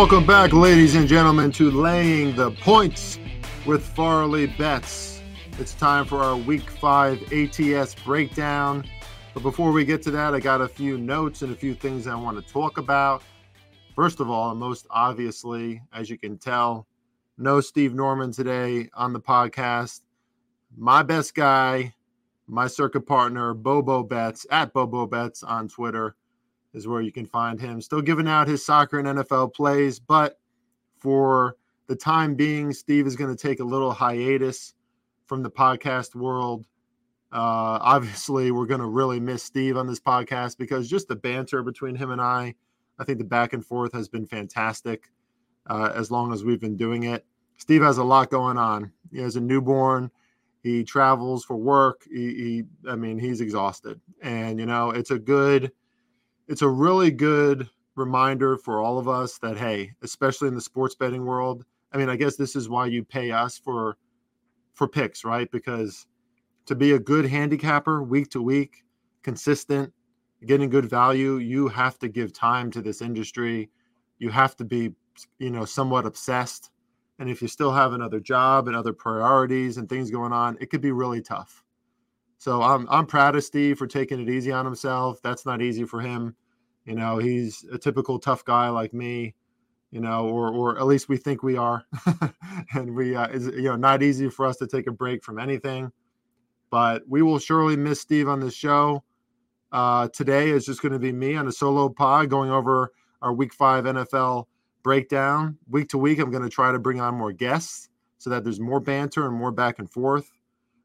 Welcome back, ladies and gentlemen, to Laying the Points with Farley Bets. It's time for our Week 5 ATS breakdown. But before we get to that, I got a few notes and a few things I want to talk about. First of all, and most obviously, as you can tell, no Steve Norman today on the podcast. My best guy, my circuit partner, Bobo Bets, at Bobo Bets on Twitter is where you can find him. Still giving out his soccer and NFL plays, but for the time being, Steve is going to take a little hiatus from the podcast world. Uh, obviously, we're going to really miss Steve on this podcast because just the banter between him and I, I think the back and forth has been fantastic uh, as long as we've been doing it. Steve has a lot going on. He has a newborn. He travels for work. He, he I mean, he's exhausted, and you know, it's a good it's a really good reminder for all of us that hey, especially in the sports betting world, I mean, I guess this is why you pay us for for picks, right? Because to be a good handicapper week to week, consistent, getting good value, you have to give time to this industry. You have to be, you know, somewhat obsessed. And if you still have another job and other priorities and things going on, it could be really tough. So I'm I'm proud of Steve for taking it easy on himself. That's not easy for him. You know, he's a typical tough guy like me. You know, or or at least we think we are, and we uh, is you know not easy for us to take a break from anything. But we will surely miss Steve on the show. Uh, today is just going to be me on a solo pod going over our Week Five NFL breakdown. Week to week, I'm going to try to bring on more guests so that there's more banter and more back and forth.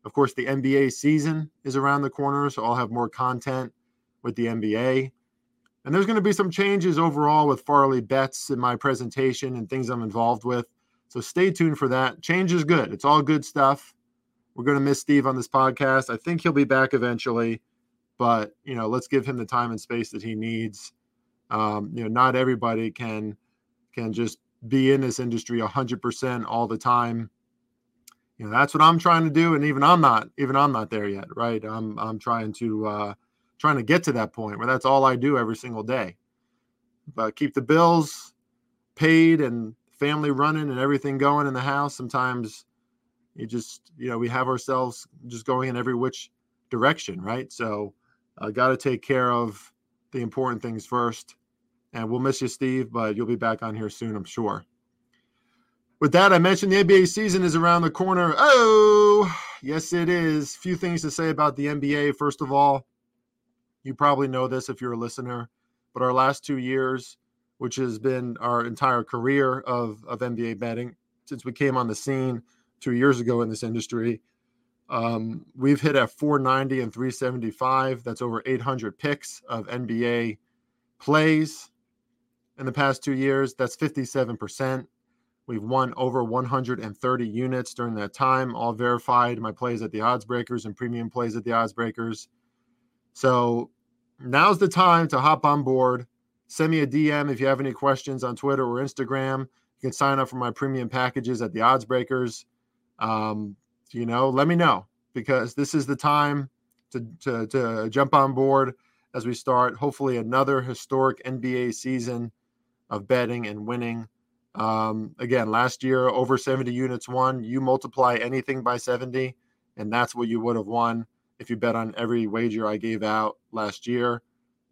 Of course, the NBA season is around the corner, so I'll have more content with the NBA. And there's going to be some changes overall with Farley bets in my presentation and things I'm involved with. So stay tuned for that. Change is good. It's all good stuff. We're going to miss Steve on this podcast. I think he'll be back eventually, but you know, let's give him the time and space that he needs. Um, you know, not everybody can can just be in this industry 100% all the time you know that's what i'm trying to do and even i'm not even i'm not there yet right i'm i'm trying to uh trying to get to that point where that's all i do every single day but keep the bills paid and family running and everything going in the house sometimes you just you know we have ourselves just going in every which direction right so i uh, got to take care of the important things first and we'll miss you steve but you'll be back on here soon i'm sure with that, I mentioned the NBA season is around the corner. Oh, yes, it is. Few things to say about the NBA. First of all, you probably know this if you're a listener, but our last two years, which has been our entire career of, of NBA betting since we came on the scene two years ago in this industry, um, we've hit at 490 and 375. That's over 800 picks of NBA plays in the past two years. That's 57%. We've won over 130 units during that time, all verified. My plays at the odds breakers and premium plays at the odds breakers. So now's the time to hop on board. Send me a DM if you have any questions on Twitter or Instagram. You can sign up for my premium packages at the odds breakers. Um, you know, let me know because this is the time to, to, to jump on board as we start hopefully another historic NBA season of betting and winning. Um, again, last year, over 70 units won. You multiply anything by 70, and that's what you would have won if you bet on every wager I gave out last year.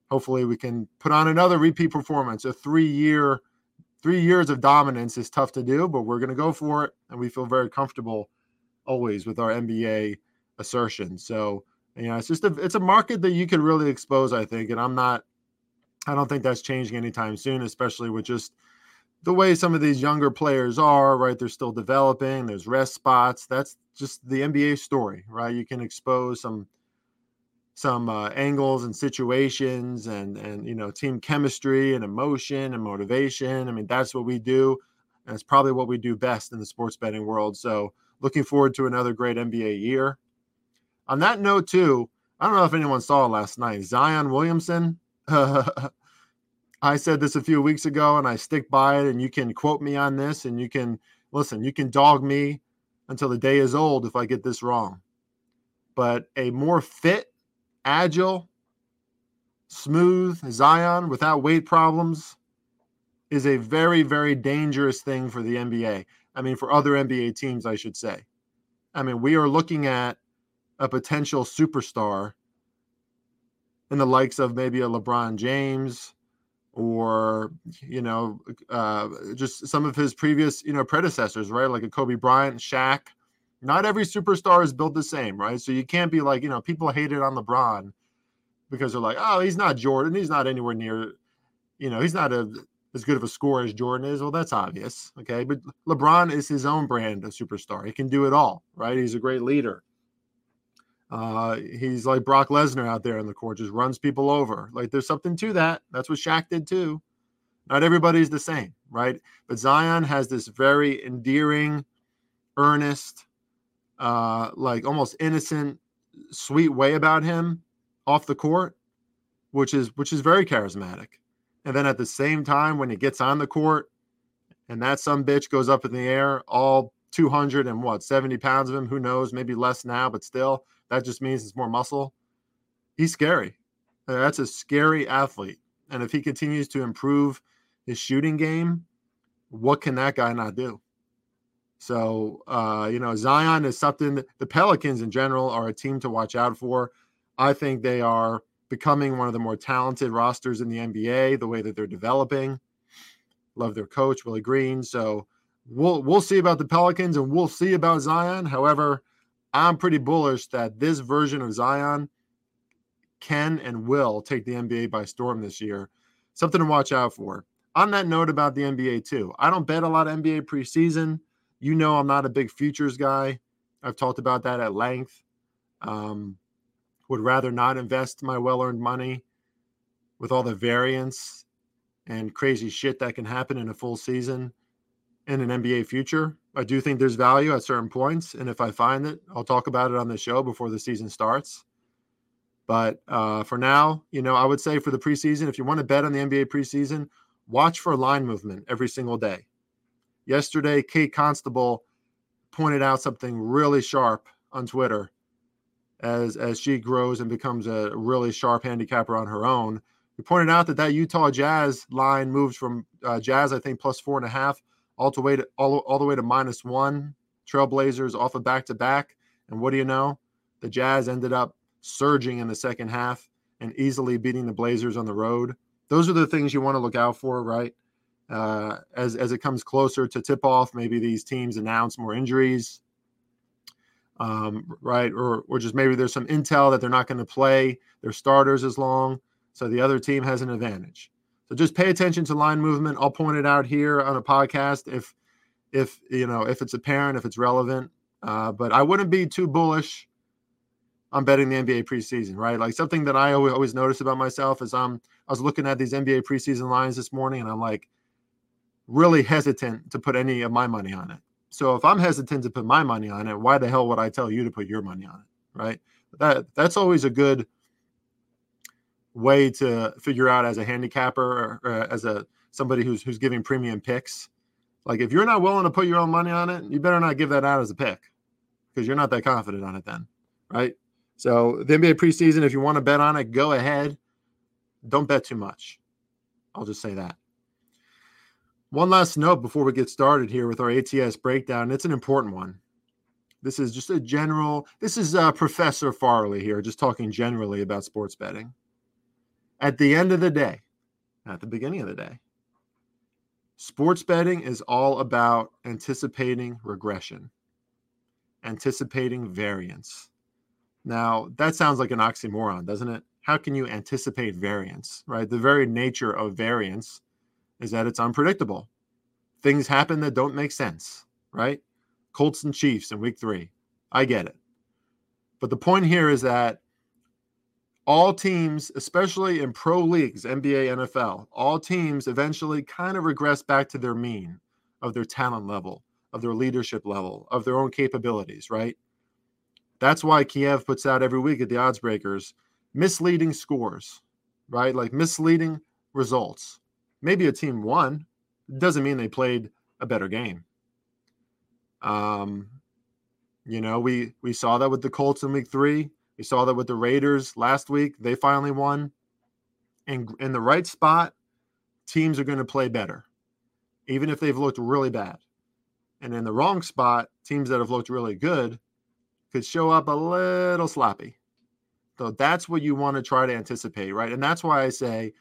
Hopefully, we can put on another repeat performance. A three year, three years of dominance is tough to do, but we're going to go for it, and we feel very comfortable always with our NBA assertion. So, you know, it's just a it's a market that you can really expose, I think, and I'm not. I don't think that's changing anytime soon, especially with just the way some of these younger players are, right? They're still developing. There's rest spots. That's just the NBA story, right? You can expose some some uh, angles and situations and and you know team chemistry and emotion and motivation. I mean, that's what we do, and it's probably what we do best in the sports betting world. So, looking forward to another great NBA year. On that note, too, I don't know if anyone saw last night. Zion Williamson. I said this a few weeks ago and I stick by it. And you can quote me on this and you can listen, you can dog me until the day is old if I get this wrong. But a more fit, agile, smooth Zion without weight problems is a very, very dangerous thing for the NBA. I mean, for other NBA teams, I should say. I mean, we are looking at a potential superstar in the likes of maybe a LeBron James or, you know, uh, just some of his previous, you know, predecessors, right? Like a Kobe Bryant, Shaq. Not every superstar is built the same, right? So you can't be like, you know, people hated on LeBron because they're like, oh, he's not Jordan. He's not anywhere near, you know, he's not a as good of a scorer as Jordan is. Well, that's obvious. Okay. But LeBron is his own brand of superstar. He can do it all, right? He's a great leader. Uh, he's like Brock Lesnar out there in the court, just runs people over. Like there's something to that. That's what Shaq did too. Not everybody's the same, right? But Zion has this very endearing, earnest, uh, like almost innocent, sweet way about him off the court, which is which is very charismatic. And then at the same time, when he gets on the court and that some bitch goes up in the air, all 200 and what, 70 pounds of him, who knows, maybe less now, but still, that just means it's more muscle. He's scary. That's a scary athlete. And if he continues to improve his shooting game, what can that guy not do? So, uh, you know, Zion is something the Pelicans in general are a team to watch out for. I think they are becoming one of the more talented rosters in the NBA, the way that they're developing. Love their coach, Willie Green. So we'll we'll see about the Pelicans and we'll see about Zion. However, I'm pretty bullish that this version of Zion can and will take the NBA by storm this year. Something to watch out for. On that note about the NBA too, I don't bet a lot of NBA preseason. You know, I'm not a big futures guy. I've talked about that at length. Um, would rather not invest my well earned money with all the variance and crazy shit that can happen in a full season in an NBA future. I do think there's value at certain points. And if I find it, I'll talk about it on the show before the season starts. But uh, for now, you know, I would say for the preseason, if you want to bet on the NBA preseason, watch for line movement every single day. Yesterday, Kate Constable pointed out something really sharp on Twitter as as she grows and becomes a really sharp handicapper on her own. We pointed out that that Utah Jazz line moves from uh, Jazz, I think, plus four and a half, all the way to all, all the way to minus one. Trailblazers off of back to back, and what do you know? The Jazz ended up surging in the second half and easily beating the Blazers on the road. Those are the things you want to look out for, right? Uh, as as it comes closer to tip off, maybe these teams announce more injuries um, right? Or or just maybe there's some intel that they're not going to play their starters as long, so the other team has an advantage. So just pay attention to line movement. I'll point it out here on a podcast if if you know if it's apparent, if it's relevant. Uh, but I wouldn't be too bullish on betting the NBA preseason, right? Like something that I always, always notice about myself is I'm I was looking at these NBA preseason lines this morning, and I'm like really hesitant to put any of my money on it so if I'm hesitant to put my money on it, why the hell would I tell you to put your money on it? Right. That that's always a good way to figure out as a handicapper or, or as a somebody who's who's giving premium picks. Like if you're not willing to put your own money on it, you better not give that out as a pick because you're not that confident on it then, right? So the NBA preseason, if you want to bet on it, go ahead. Don't bet too much. I'll just say that. One last note before we get started here with our ATS breakdown. It's an important one. This is just a general, this is uh, Professor Farley here, just talking generally about sports betting. At the end of the day, at the beginning of the day, sports betting is all about anticipating regression, anticipating variance. Now, that sounds like an oxymoron, doesn't it? How can you anticipate variance, right? The very nature of variance is that it's unpredictable. Things happen that don't make sense, right? Colts and Chiefs in week three. I get it. But the point here is that all teams, especially in pro leagues, NBA, NFL, all teams eventually kind of regress back to their mean of their talent level, of their leadership level, of their own capabilities, right? That's why Kiev puts out every week at the odds breakers misleading scores, right? Like misleading results maybe a team won doesn't mean they played a better game. Um, you know, we we saw that with the Colts in week three. We saw that with the Raiders last week. They finally won. And in the right spot, teams are going to play better. even if they've looked really bad. And in the wrong spot, teams that have looked really good could show up a little sloppy. So that's what you want to try to anticipate, right? And that's why I say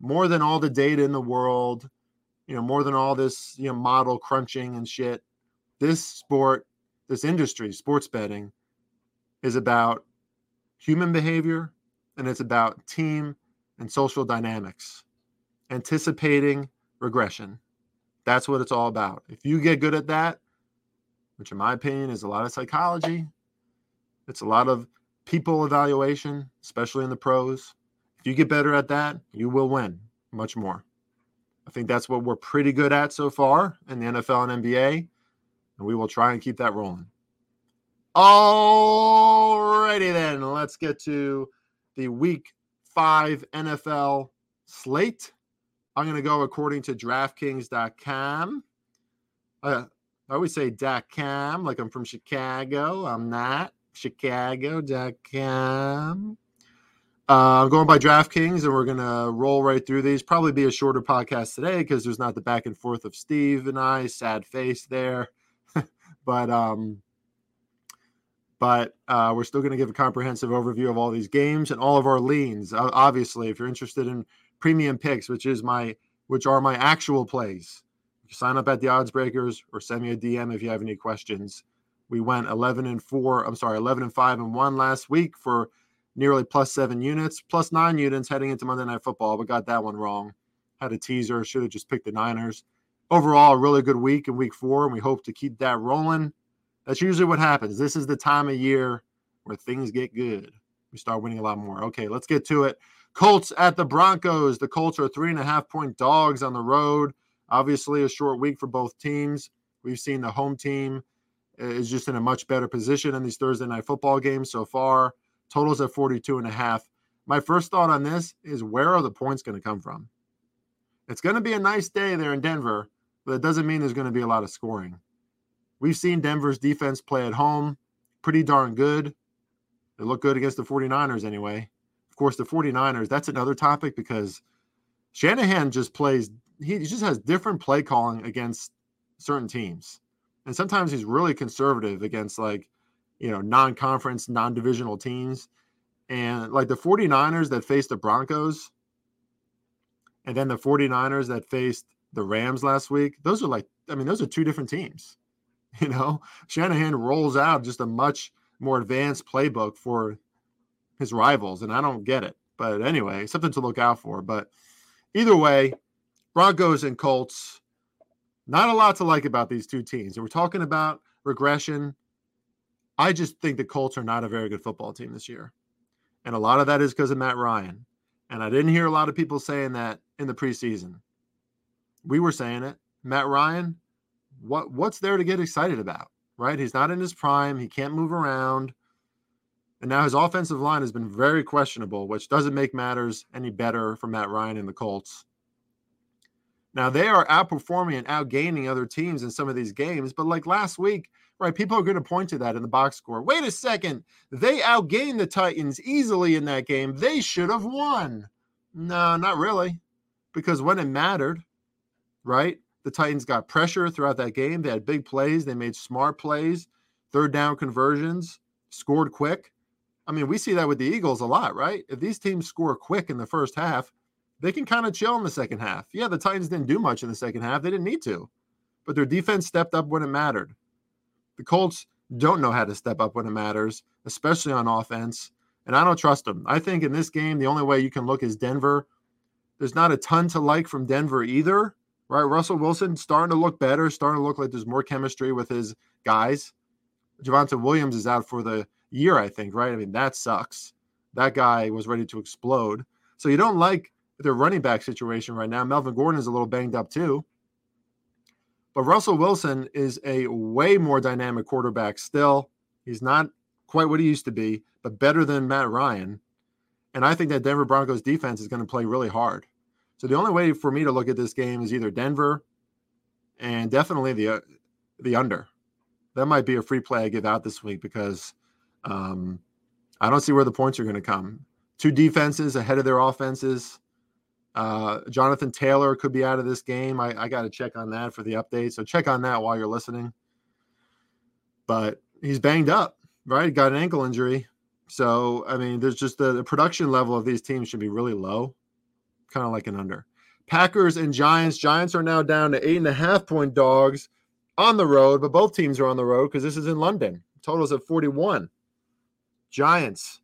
more than all the data in the world, you know, more than all this, you know, model crunching and shit, this sport, this industry, sports betting, is about human behavior and it's about team and social dynamics, anticipating regression. That's what it's all about. If you get good at that, which in my opinion is a lot of psychology, it's a lot of people evaluation, especially in the pros. If you get better at that, you will win much more. I think that's what we're pretty good at so far in the NFL and NBA, and we will try and keep that rolling. Alrighty then, let's get to the week five NFL slate. I'm going to go according to DraftKings.com. Uh, I always say .com like I'm from Chicago. I'm not. Chicago.com. Uh, I'm going by DraftKings, and we're going to roll right through these. Probably be a shorter podcast today because there's not the back and forth of Steve and I. Sad face there. but um, but uh, we're still going to give a comprehensive overview of all these games and all of our leans. Uh, obviously, if you're interested in premium picks, which is my which are my actual plays, sign up at the Odds Breakers or send me a DM if you have any questions. We went 11 and four. I'm sorry, 11 and five and one last week for nearly plus seven units, plus nine units heading into Monday Night Football, but got that one wrong. Had a teaser, should have just picked the Niners. Overall, a really good week in week four, and we hope to keep that rolling. That's usually what happens. This is the time of year where things get good. We start winning a lot more. Okay, let's get to it. Colts at the Broncos. The Colts are three and a half point dogs on the road. Obviously, a short week for both teams. We've seen the home team is just in a much better position in these Thursday night football games so far. Totals at 42 and a half. My first thought on this is where are the points going to come from? It's going to be a nice day there in Denver, but it doesn't mean there's going to be a lot of scoring. We've seen Denver's defense play at home pretty darn good. They look good against the 49ers anyway. Of course, the 49ers, that's another topic because Shanahan just plays, he just has different play calling against certain teams. And sometimes he's really conservative against like, you know, non conference, non divisional teams. And like the 49ers that faced the Broncos and then the 49ers that faced the Rams last week, those are like, I mean, those are two different teams. You know, Shanahan rolls out just a much more advanced playbook for his rivals, and I don't get it. But anyway, something to look out for. But either way, Broncos and Colts, not a lot to like about these two teams. And we're talking about regression. I just think the Colts are not a very good football team this year. And a lot of that is because of Matt Ryan. And I didn't hear a lot of people saying that in the preseason. We were saying it. Matt Ryan, what what's there to get excited about, right? He's not in his prime. He can't move around. And now his offensive line has been very questionable, which doesn't make matters any better for Matt Ryan and the Colts. Now they are outperforming and outgaining other teams in some of these games, but like last week, right? People are going to point to that in the box score. Wait a second, they outgained the Titans easily in that game. They should have won. No, not really, because when it mattered, right? The Titans got pressure throughout that game. They had big plays. They made smart plays, third down conversions, scored quick. I mean, we see that with the Eagles a lot, right? If these teams score quick in the first half, they can kind of chill in the second half. Yeah, the Titans didn't do much in the second half. They didn't need to, but their defense stepped up when it mattered. The Colts don't know how to step up when it matters, especially on offense. And I don't trust them. I think in this game, the only way you can look is Denver. There's not a ton to like from Denver either right? Russell Wilson starting to look better, starting to look like there's more chemistry with his guys. Javonte Williams is out for the year, I think, right? I mean, that sucks. That guy was ready to explode. So you don't like their running back situation right now. Melvin Gordon is a little banged up too. But Russell Wilson is a way more dynamic quarterback still. He's not quite what he used to be, but better than Matt Ryan. And I think that Denver Broncos defense is going to play really hard. So the only way for me to look at this game is either Denver and definitely the uh, the under. That might be a free play I give out this week because um, I don't see where the points are going to come. Two defenses ahead of their offenses. Uh, Jonathan Taylor could be out of this game. I, I got to check on that for the update. So check on that while you're listening. But he's banged up, right? Got an ankle injury. So, I mean, there's just the, the production level of these teams should be really low, kind of like an under. Packers and Giants. Giants are now down to eight and a half point dogs on the road, but both teams are on the road because this is in London. Totals at 41. Giants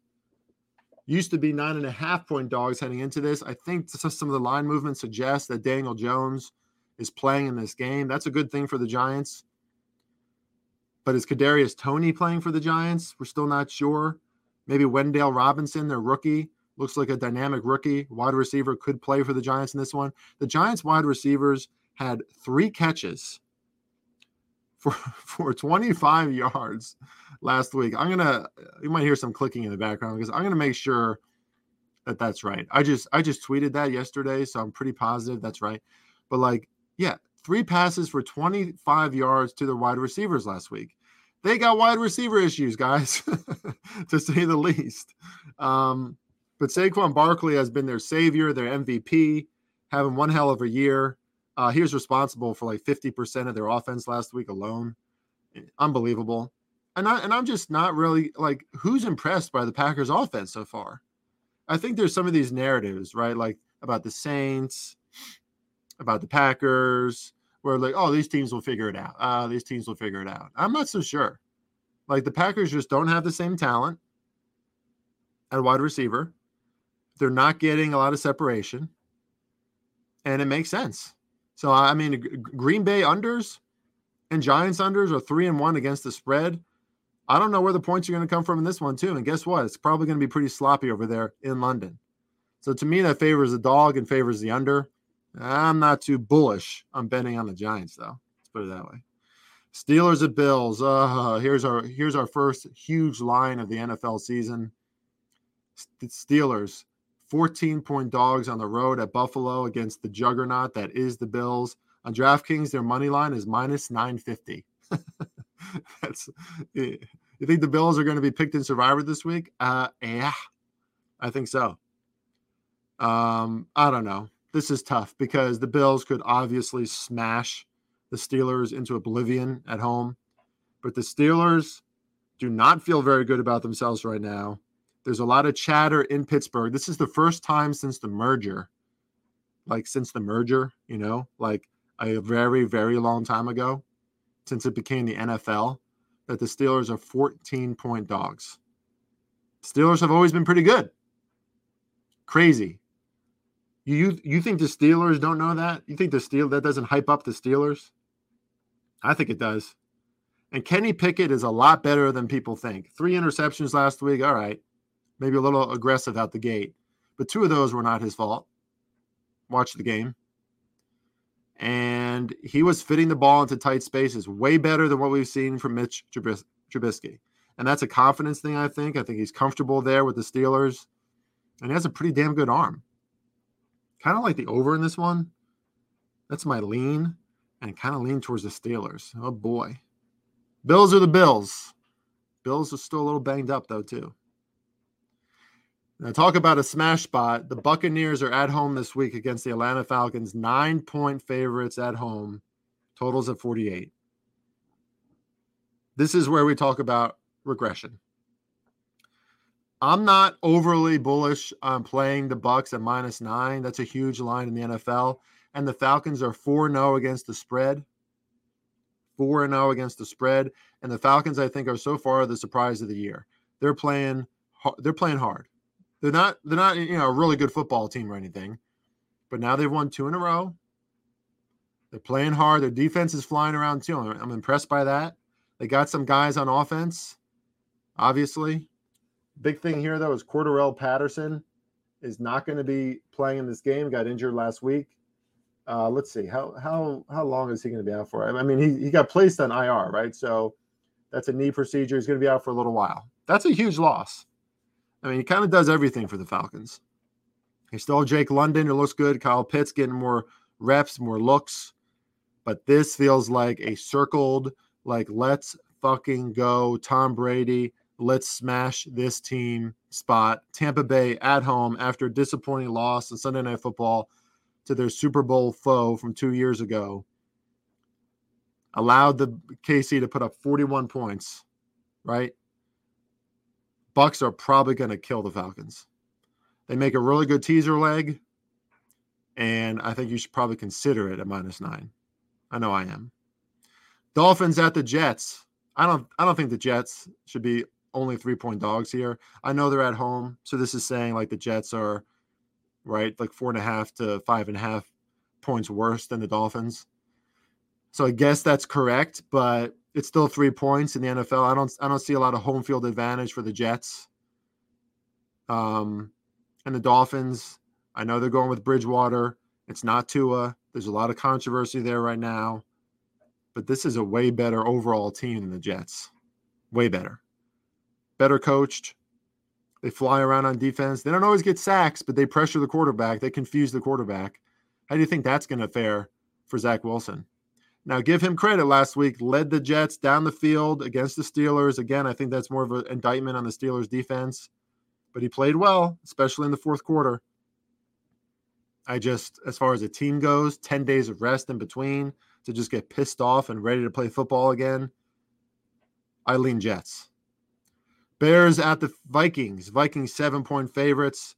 used to be nine and a half point dogs heading into this. I think some of the line movement suggests that Daniel Jones is playing in this game. That's a good thing for the Giants. But is Kadarius Toney playing for the Giants? We're still not sure. Maybe Wan'Dale Robinson, their rookie, looks like a dynamic rookie wide receiver, could play for the Giants in this one. The Giants wide receivers had three catches for for 25 yards last week. I'm gonna you might hear some clicking in the background because I'm gonna make sure that that's right. I just I just tweeted that yesterday, so I'm pretty positive that's right. But like, yeah, three passes for 25 yards to the wide receivers last week. They got wide receiver issues, guys, to say the least. Um, but Saquon Barkley has been their savior, their MVP, having one hell of a year. Uh, he was responsible for like 50% of their offense last week alone. Unbelievable. And I and I'm just not really like who's impressed by the Packers offense so far. I think there's some of these narratives, right? Like about the Saints, about the Packers, where like, oh, these teams will figure it out. Uh, these teams will figure it out. I'm not so sure. Like the Packers just don't have the same talent at wide receiver. They're not getting a lot of separation. And it makes sense. So I mean, Green Bay unders and Giants unders are three and one against the spread. I don't know where the points are going to come from in this one too. And guess what? It's probably going to be pretty sloppy over there in London. So to me, that favors the dog and favors the under. I'm not too bullish on betting on the Giants though. Let's put it that way. Steelers at Bills. Uh, here's our here's our first huge line of the NFL season. Steelers 14 point dogs on the road at Buffalo against the juggernaut that is the Bills. On DraftKings, their money line is minus 950. That's you think the Bills are going to be picked in Survivor this week? Uh, yeah, I think so. Um, I don't know. This is tough because the Bills could obviously smash the Steelers into oblivion at home, but the Steelers do not feel very good about themselves right now. There's a lot of chatter in Pittsburgh. This is the first time since the merger, like since the merger, you know, like a very, very long time ago, since it became the NFL, that the Steelers are 14 point dogs. Steelers have always been pretty good. Crazy. You you think the Steelers don't know that? You think the Steel that doesn't hype up the Steelers? I think it does. And Kenny Pickett is a lot better than people think. Three interceptions last week. All right maybe a little aggressive out the gate. But two of those were not his fault. Watch the game. And he was fitting the ball into tight spaces way better than what we've seen from Mitch Trubisky. And that's a confidence thing, I think. I think he's comfortable there with the Steelers. And he has a pretty damn good arm. Kind of like the over in this one. That's my lean. And kind of lean towards the Steelers. Oh boy. Bills are the Bills. Bills are still a little banged up, though, too. Now, talk about a smash spot. The Buccaneers are at home this week against the Atlanta Falcons, nine point favorites at home, totals at 48. This is where we talk about regression. I'm not overly bullish on playing the Bucks at minus nine. That's a huge line in the NFL. And the Falcons are 4 0 against the spread. 4 0 against the spread. And the Falcons, I think, are so far the surprise of the year. They're playing they're playing hard. They're not they're not you know a really good football team or anything, but now they've won two in a row. They're playing hard. Their defense is flying around too. I'm, I'm impressed by that. They got some guys on offense, obviously. Big thing here though is Cordarrelle Patterson is not going to be playing in this game. Got injured last week. Uh, let's see how how how long is he going to be out for? I mean, he he got placed on IR, right? So that's a knee procedure. He's going to be out for a little while. That's a huge loss. I mean, he kind of does everything for the Falcons. He stole Drake London, who looks good. Kyle Pitts getting more reps, more looks. But this feels like a circled, like, let's fucking go. Tom Brady, let's smash this team spot. Tampa Bay at home after a disappointing loss in Sunday Night Football to their Super Bowl foe from two years ago. Allowed the KC to put up 41 points, right? Bucks are probably going to kill the Falcons. They make a really good teaser leg, and I think you should probably consider it at minus nine. I know I am. Dolphins at the Jets. I don't I don't think the Jets should be only three point dogs here. I know they're at home, so this is saying like the Jets are right, like four and a half to five and a half points worse than the Dolphins. So I guess that's correct, but it's still three points in the NFL. I don't I don't see a lot of home field advantage for the Jets. Um, and the Dolphins. I know they're going with Bridgewater. It's not Tua. There's a lot of controversy there right now, but this is a way better overall team than the Jets. Way better better coached. They fly around on defense. They don't always get sacks, but they pressure the quarterback. They confuse the quarterback. How do you think that's going to fare for Zach Wilson? Now, give him credit. Last week, led the Jets down the field against the Steelers. Again, I think that's more of an indictment on the Steelers' defense, but he played well, especially in the fourth quarter. I just, as far as a team goes, 10 days of rest in between to just get pissed off and ready to play football again. I lean Jets. Bears at the Vikings. Vikings seven point favorites.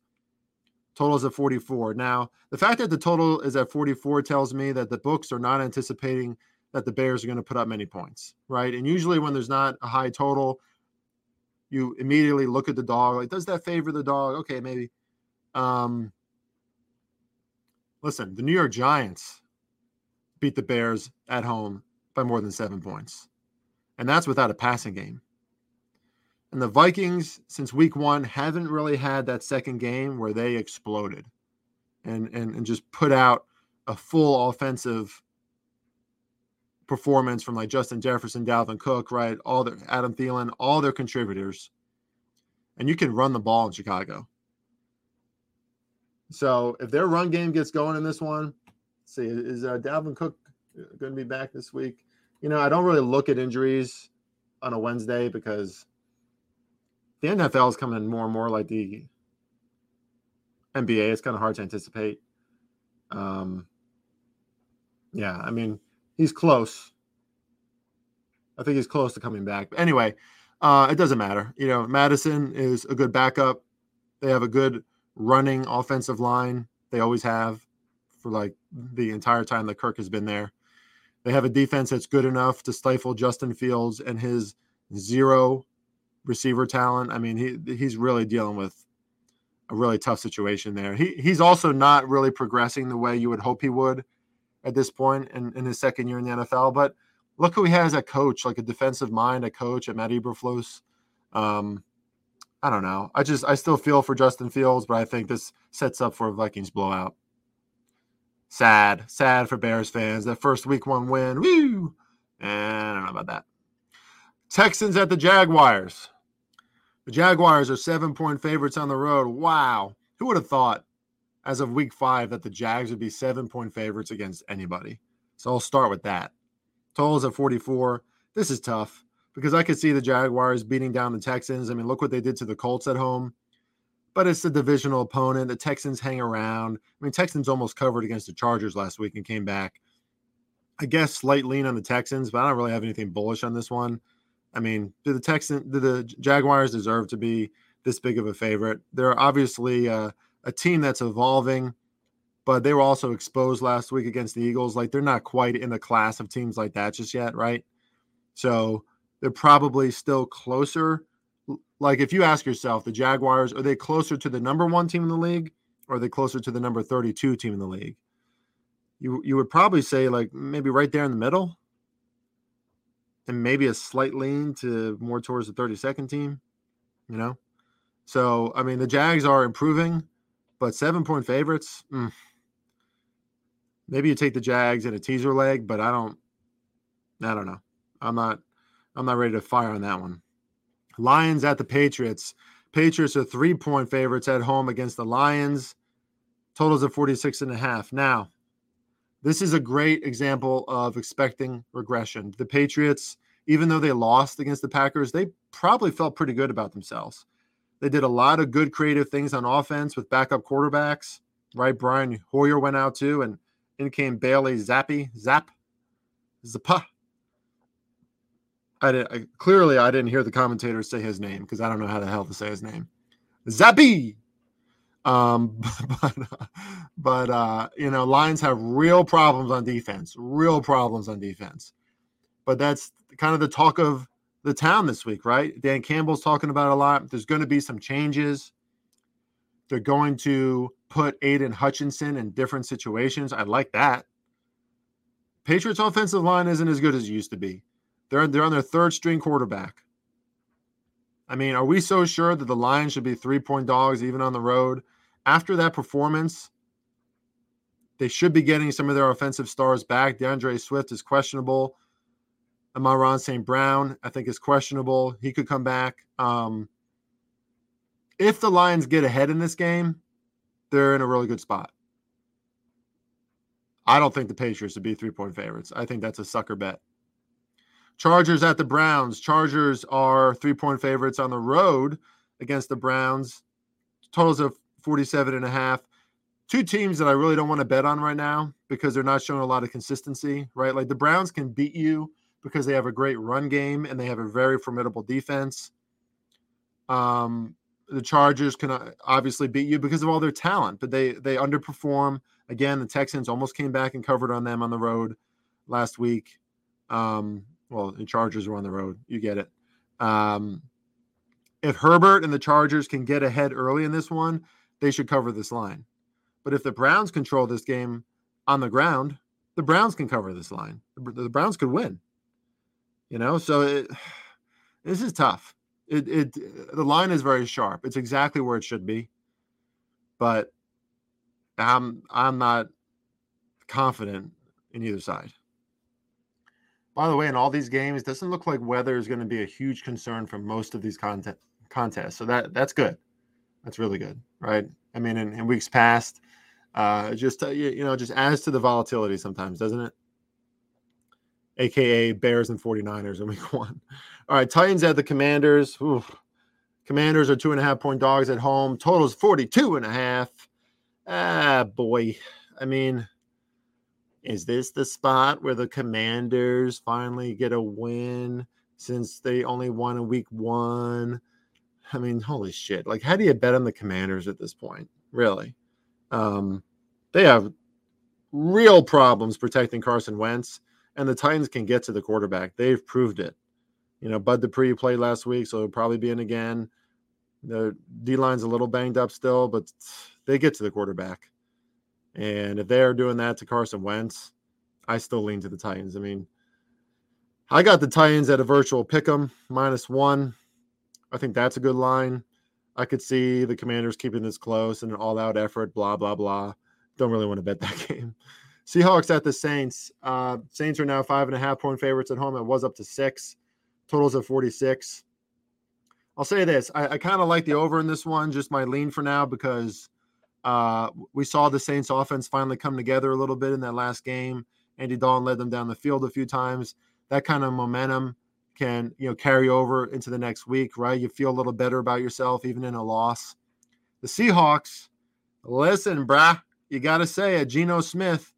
Totals at 44. Now, the fact that the total is at 44 tells me that the books are not anticipating that the Bears are going to put up many points, right? And usually when there's not a high total, you immediately look at the dog like, does that favor the dog? Okay, maybe. Um, listen, the New York Giants beat the Bears at home by more than seven points, and that's without a passing game. And the Vikings, since week one, haven't really had that second game where they exploded and, and, and just put out a full offensive performance from like Justin Jefferson, Dalvin Cook, right? All their Adam Thielen, all their contributors. And you can run the ball in Chicago. So if their run game gets going in this one, see, is uh, Dalvin Cook going to be back this week? You know, I don't really look at injuries on a Wednesday because the NFL is coming more and more like the NBA. It's kind of hard to anticipate. Um, yeah, I mean, he's close. I think he's close to coming back. But anyway, uh, it doesn't matter. You know, Mattison is a good backup. They have a good running offensive line. They always have for like the entire time that Kirk has been there. They have a defense that's good enough to stifle Justin Fields and his zero receiver talent. I mean, he he's really dealing with a really tough situation there. He he's also not really progressing the way you would hope he would at this point in, in his second year in the NFL. But look who he has a coach, like a defensive mind, a coach at Matt Eberflus. Um, I don't know. I just I still feel for Justin Fields, but I think this sets up for a Vikings blowout. Sad, sad for Bears fans. That first week one win, woo! And I don't know about that. Texans at the Jaguars. The Jaguars are seven point favorites on the road. Wow. Who would have thought as of week five that the Jags would be seven point favorites against anybody? So I'll start with that. Totals at 44. This is tough because I could see the Jaguars beating down the Texans. I mean, look what they did to the Colts at home. But it's a divisional opponent. The Texans hang around. I mean, Texans almost covered against the Chargers last week and came back. I guess slight lean on the Texans, but I don't really have anything bullish on this one. I mean, do the Texans, do the Jaguars deserve to be this big of a favorite? They're obviously a, a team that's evolving, but they were also exposed last week against the Eagles. Like they're not quite in the class of teams like that just yet, right? So they're probably still closer. Like if you ask yourself, the Jaguars, are they closer to the number one team in the league or are they closer to the number 32 team in the league? You you would probably say like maybe right there in the middle and maybe a slight lean to more towards the 32nd team, you know? So, I mean, the Jags are improving, but seven point favorites, mm, maybe you take the Jags in a teaser leg, but I don't, I don't know. I'm not, I'm not ready to fire on that one. Lions at the Patriots. Patriots are three point favorites at home against the Lions. Totals of 46 and a half. Now, this is a great example of expecting regression. The Patriots, even though they lost against the Packers, they probably felt pretty good about themselves. They did a lot of good creative things on offense with backup quarterbacks, right? Brian Hoyer went out too, and in came Bailey Zappe, Zap, Zappa. I, did, I clearly I didn't hear the commentator say his name because I don't know how the hell to say his name. Zappy. Um, but but uh, you know, Lions have real problems on defense, real problems on defense. But that's kind of the talk of the town this week, right? Dan Campbell's talking about a lot. There's going to be some changes. They're going to put Aidan Hutchinson in different situations. I like that. Patriots offensive line isn't as good as it used to be. They're they're on their third string quarterback. I mean, are we so sure that the Lions should be three point dogs even on the road? After that performance, they should be getting some of their offensive stars back. D'Andre Swift is questionable. Amon-Ra St. Brown, I think, is questionable. He could come back. Um, if the Lions get ahead in this game, they're in a really good spot. I don't think the Patriots would be three point favorites. I think that's a sucker bet. Chargers at the Browns. Chargers are three point favorites on the road against the Browns. Totals of 47 and a half. Two teams that I really don't want to bet on right now because they're not showing a lot of consistency, right? Like the Browns can beat you because they have a great run game and they have a very formidable defense. Um, the Chargers can uh, obviously beat you because of all their talent, but they they underperform. Again, the Texans almost came back and covered on them on the road last week. Um, well, the Chargers were on the road. You get it. Um, if Herbert and the Chargers can get ahead early in this one, they should cover this line. But if the Browns control this game on the ground, the Browns can cover this line. The, the Browns could win. You know, so it, this is tough. It, it the line is very sharp. It's exactly where it should be, but I'm I'm not confident in either side. By the way, in all these games, doesn't look like weather is going to be a huge concern for most of these content contests. So that that's good. That's really good, right? I mean, in, in weeks past, uh, just uh, you, you know, just adds to the volatility sometimes, doesn't it? AKA Bears and 49ers in week one. All right, Titans at the Commanders. Oof. Commanders are two and a half point dogs at home. Totals 42 and a half. Ah, boy. I mean, is this the spot where the Commanders finally get a win since they only won in week one? I mean, holy shit. Like, how do you bet on the Commanders at this point? Really? Um, they have real problems protecting Carson Wentz, and the Titans can get to the quarterback. They've proved it. You know, Bud Dupree played last week, so he'll probably be in again. The D line's a little banged up still, but they get to the quarterback. And if they're doing that to Carson Wentz, I still lean to the Titans. I mean, I got the Titans at a virtual pick 'em minus one. I think that's a good line. I could see the Commanders keeping this close and an all-out effort. Blah blah blah. Don't really want to bet that game. Seahawks at the Saints. Uh, Saints are now five and a half point favorites at home. It was up to six. Totals at 46. I'll say this: I, I kind of like the over in this one. Just my lean for now because uh, we saw the Saints offense finally come together a little bit in that last game. Andy Dalton led them down the field a few times. That kind of momentum can you know carry over into the next week, right? You feel a little better about yourself even in a loss. The Seahawks, listen, brah, you got to say it. Geno Smith,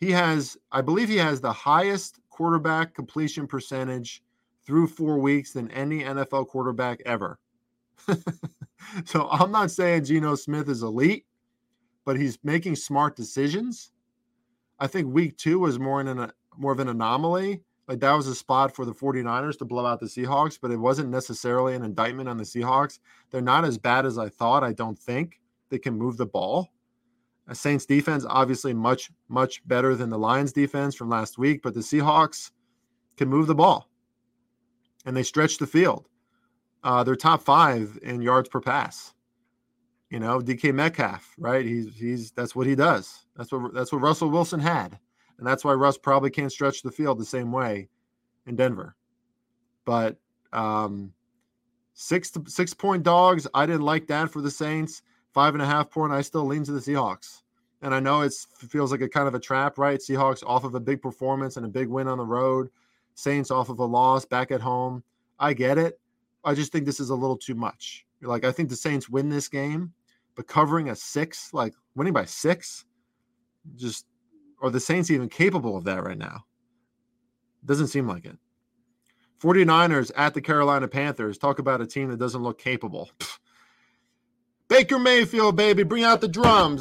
he has, I believe, he has the highest quarterback completion percentage through four weeks than any NFL quarterback ever. so I'm not saying Geno Smith is elite, but he's making smart decisions. I think week two was more in an, more of an anomaly. Like that was a spot for the 49ers to blow out the Seahawks, but it wasn't necessarily an indictment on the Seahawks. They're not as bad as I thought. I don't think they can move the ball. A Saints defense obviously much much better than the Lions defense from last week, but the Seahawks can move the ball, and they stretch the field. Uh, they're top five in yards per pass. You know, DK Metcalf, right? He's he's that's what he does. That's what that's what Russell Wilson had, and that's why Russ probably can't stretch the field the same way in Denver. But um, six to, six point dogs, I didn't like that for the Saints. Five and a half point, I still lean to the Seahawks. And I know it feels like a kind of a trap, right? Seahawks off of a big performance and a big win on the road. Saints off of a loss back at home. I get it. I just think this is a little too much. Like, I think the Saints win this game, but covering a six, like winning by six, just are the Saints even capable of that right now? Doesn't seem like it. 49ers at the Carolina Panthers. Talk about a team that doesn't look capable. Baker Mayfield, baby, bring out the drums.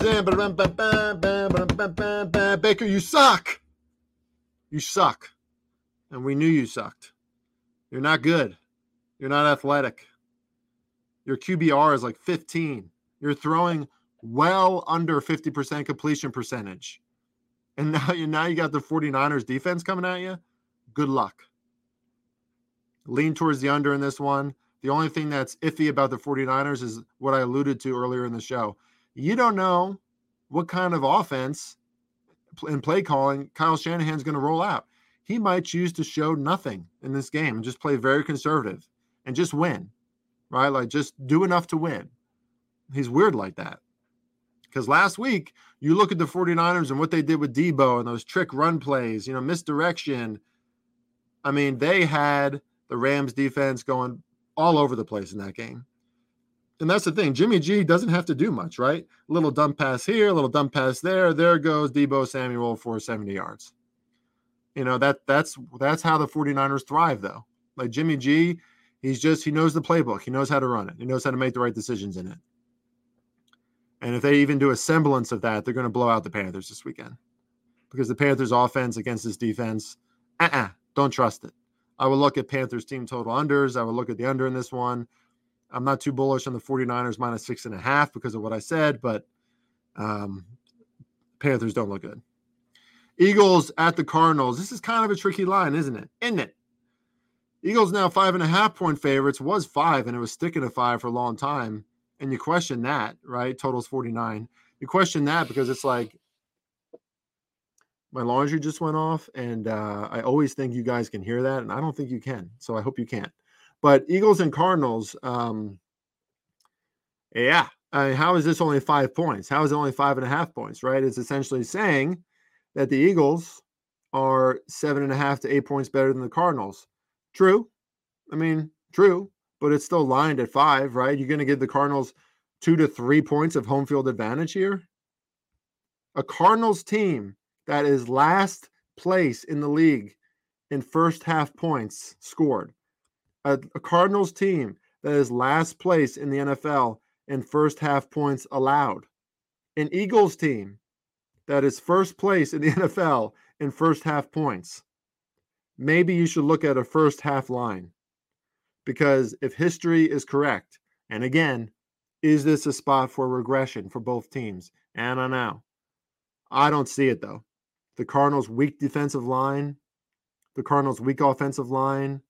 Baker, you suck. You suck. And we knew you sucked. You're not good. You're not athletic. Your QBR is like 15. You're throwing well under 50% completion percentage. And now you now you got the 49ers defense coming at you. Good luck. Lean towards the under in this one. The only thing that's iffy about the 49ers is what I alluded to earlier in the show. You don't know what kind of offense and play calling Kyle Shanahan's going to roll out. He might choose to show nothing in this game and just play very conservative and just win, right? Like just do enough to win. He's weird like that. Because last week, you look at the 49ers and what they did with Deebo and those trick run plays, you know, misdirection. I mean, they had the Rams defense going all over the place in that game. And that's the thing. Jimmy G doesn't have to do much, right? A little dump pass here, a little dump pass there. There goes Deebo Samuel for 70 yards. You know, that that's that's how the 49ers thrive though. Like Jimmy G, he's just he knows the playbook. He knows how to run it. He knows how to make the right decisions in it. And if they even do a semblance of that, they're going to blow out the Panthers this weekend. Because the Panthers offense against this defense, uh-uh, don't trust it. I would look at Panthers team total unders. I would look at the under in this one. I'm not too bullish on the 49ers minus six and a half because of what I said, but um, Panthers don't look good. Eagles at the Cardinals. This is kind of a tricky line, isn't it? Isn't it? Eagles now five and a half point favorites. Was five, and it was sticking to five for a long time. And you question that, right? Totals 49. You question that because it's like my laundry just went off, and uh, I always think you guys can hear that, and I don't think you can. So I hope you can't. But Eagles and Cardinals, um, yeah. I mean, how is this only five points? How is it only five and a half points? Right? It's essentially saying that the Eagles are seven and a half to eight points better than the Cardinals. True. I mean, true, but it's still lined at five, right? You're going to give the Cardinals two to three points of home field advantage here. A Cardinals team that is last place in the league in first half points scored. A, a, Cardinals team that is last place in the NFL in first half points allowed. An Eagles team that is first place in the NFL in first half points. Maybe you should look at a first half line because if history is correct, and again, is this a spot for regression for both teams? And I know. I don't see it though the Cardinals' weak defensive line, the Cardinals' weak offensive line.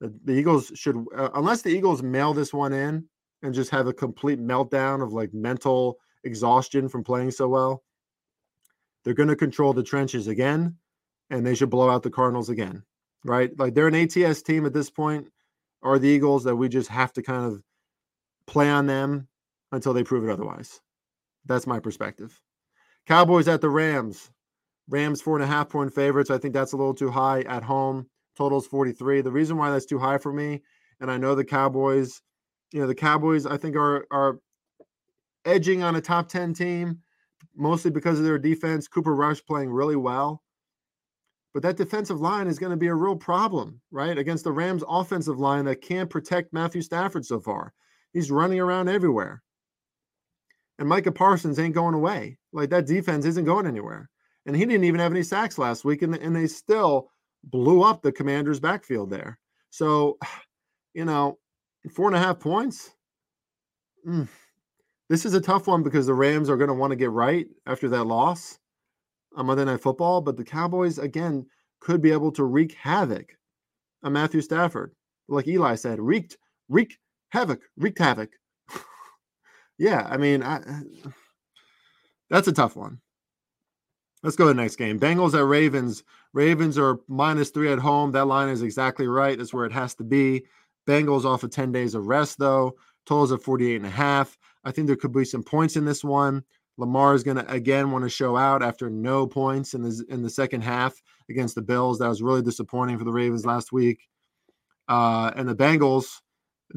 The, the Eagles should, uh, unless the Eagles mail this one in and just have a complete meltdown of like mental exhaustion from playing so well, they're going to control the trenches again and they should blow out the Cardinals again, right? Like they're an ATS team at this point, or the Eagles that we just have to kind of play on them until they prove it otherwise. That's my perspective. Cowboys at the Rams. Rams four and a half point favorites. I think that's a little too high at home. Totals 43. The reason why that's too high for me, and I know the Cowboys, you know, the Cowboys I think are are edging on a top 10 team, mostly because of their defense. Cooper Rush playing really well. But that defensive line is going to be a real problem, right? Against the Rams offensive line that can't protect Matthew Stafford so far. He's running around everywhere. And Micah Parsons ain't going away. Like that defense isn't going anywhere and he didn't even have any sacks last week, and, and they still blew up the Commanders' backfield there. So, you know, four and a half points. Mm, this is a tough one because the Rams are going to want to get right after that loss on Monday Night Football, but the Cowboys again could be able to wreak havoc on Matthew Stafford, like Eli said, wreaked, wreak havoc, wreaked havoc. yeah, I mean, I, that's a tough one. Let's go to the next game. Bengals at Ravens. Ravens are minus three at home. That line is exactly right. That's where it has to be. Bengals off of 10 days of rest, though. Totals at 48 and a half. I think there could be some points in this one. Lamar is going to again want to show out after no points in the in the second half against the Bills. That was really disappointing for the Ravens last week. Uh, and the Bengals,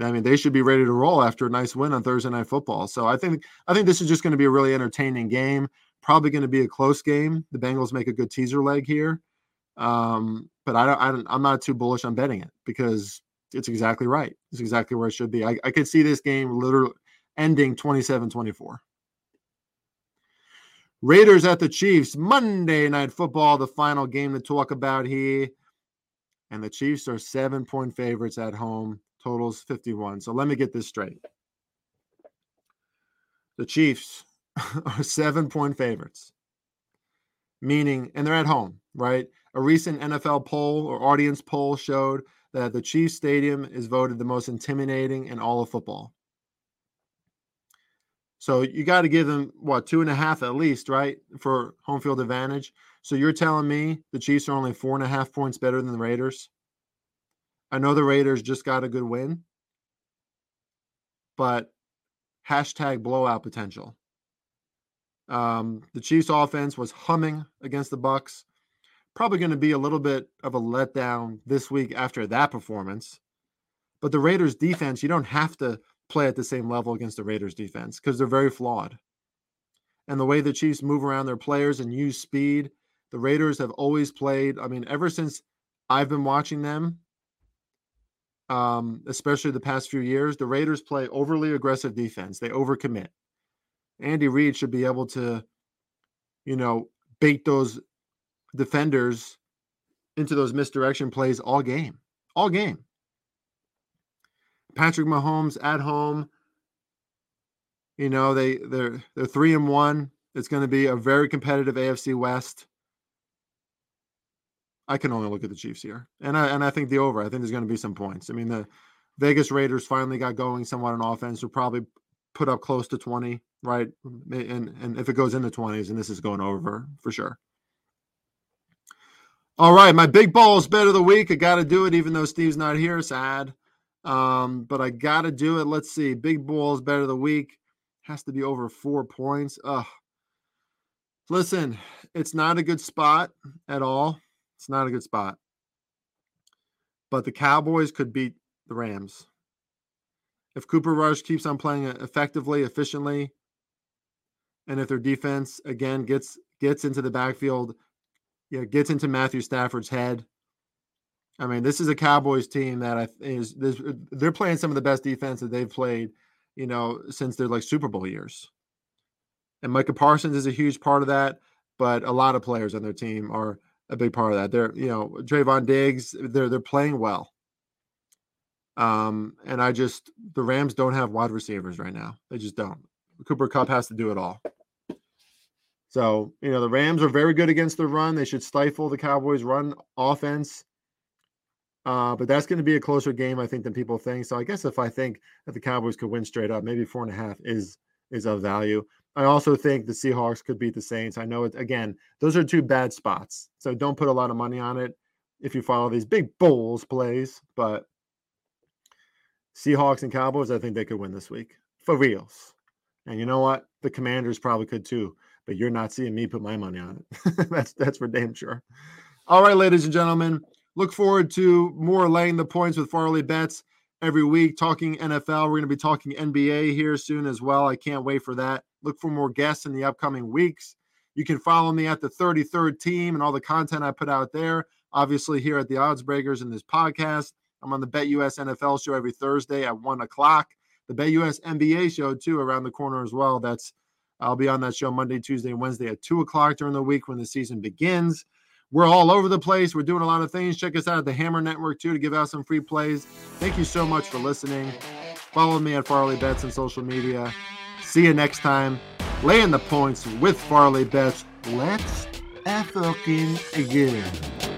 I mean, they should be ready to roll after a nice win on Thursday Night Football. So I think I think this is just going to be a really entertaining game. Probably going to be a close game. The Bengals make a good teaser leg here, um, but I don't, I don't. I'm not too bullish on betting it because it's exactly right. It's exactly where it should be. I, I could see this game literally ending 27-24. Raiders at the Chiefs, Monday Night Football, the final game to talk about here. And the Chiefs are seven point favorites at home, totals 51. So let me get this straight. The Chiefs are seven point favorites, meaning, and they're at home, right? A recent NFL poll or audience poll showed that the Chiefs Stadium is voted the most intimidating in all of football. So you got to give them what two and a half at least, right, for home field advantage. So you're telling me the Chiefs are only four and a half points better than the Raiders? I know the Raiders just got a good win, but hashtag blowout potential. Um, the Chiefs offense was humming against the Bucs. Probably going to be a little bit of a letdown this week after that performance. But the Raiders defense, you don't have to play at the same level against the Raiders defense because they're very flawed. And the way the Chiefs move around their players and use speed, the Raiders have always played. I mean, ever since I've been watching them, um, especially the past few years, the Raiders play overly aggressive defense. They overcommit. Andy Reid should be able to, you know, bait those defenders into those misdirection plays all game, all game. Patrick Mahomes at home. You know, they they're they're three and one. It's going to be a very competitive AFC West. I can only look at the Chiefs here, and I and I think the over. I think there's going to be some points. I mean, the Vegas Raiders finally got going somewhat on offense. Will probably put up close to twenty, right? And and if it goes in the twenties, and this is going over for sure. All right, my big balls bet of the week. I got to do it, even though Steve's not here. Sad. Um, but I got to do it. Let's see. Big balls better the week. Has to be over four points. Ugh. Listen, it's not a good spot at all. It's not a good spot. But the Cowboys could beat the Rams. If Cooper Rush keeps on playing effectively, efficiently, and if their defense again gets gets into the backfield, yeah, gets into Matthew Stafford's head, I mean, this is a Cowboys team that I is this, they're playing some of the best defense that they've played, you know, since they're like Super Bowl years. And Micah Parsons is a huge part of that, but a lot of players on their team are a big part of that. They're, you know, Trevon Diggs, they're they're playing well. Um, and I just the Rams don't have wide receivers right now. They just don't. Cooper Kupp has to do it all. So, you know, the Rams are very good against the run. They should stifle the Cowboys' run offense. Uh, but that's going to be a closer game, I think, than people think. So I guess if I think that the Cowboys could win straight up, maybe four and a half is is of value. I also think the Seahawks could beat the Saints. I know it again; those are two bad spots, so don't put a lot of money on it if you follow these big bulls plays. But Seahawks and Cowboys, I think they could win this week for reals. And you know what? The Commanders probably could too. But you're not seeing me put my money on it. that's that's for damn sure. All right, ladies and gentlemen. Look forward to more laying the points with Farley Bets every week, talking NFL. We're going to be talking NBA here soon as well. I can't wait for that. Look for more guests in the upcoming weeks. You can follow me at the 33rd team and all the content I put out there. Obviously, here at the Odds Breakers in this podcast. I'm on the BetUS NFL show every Thursday at one o'clock. The BetUS NBA show too around the corner as well. That's I'll be on that show Monday, Tuesday, and Wednesday at two o'clock during the week when the season begins. We're all over the place. We're doing a lot of things. Check us out at the Hammer Network too to give out some free plays. Thank you so much for listening. Follow me at Farley Bets on social media. See you next time. Laying the points with Farley Bets. Let's fucking again.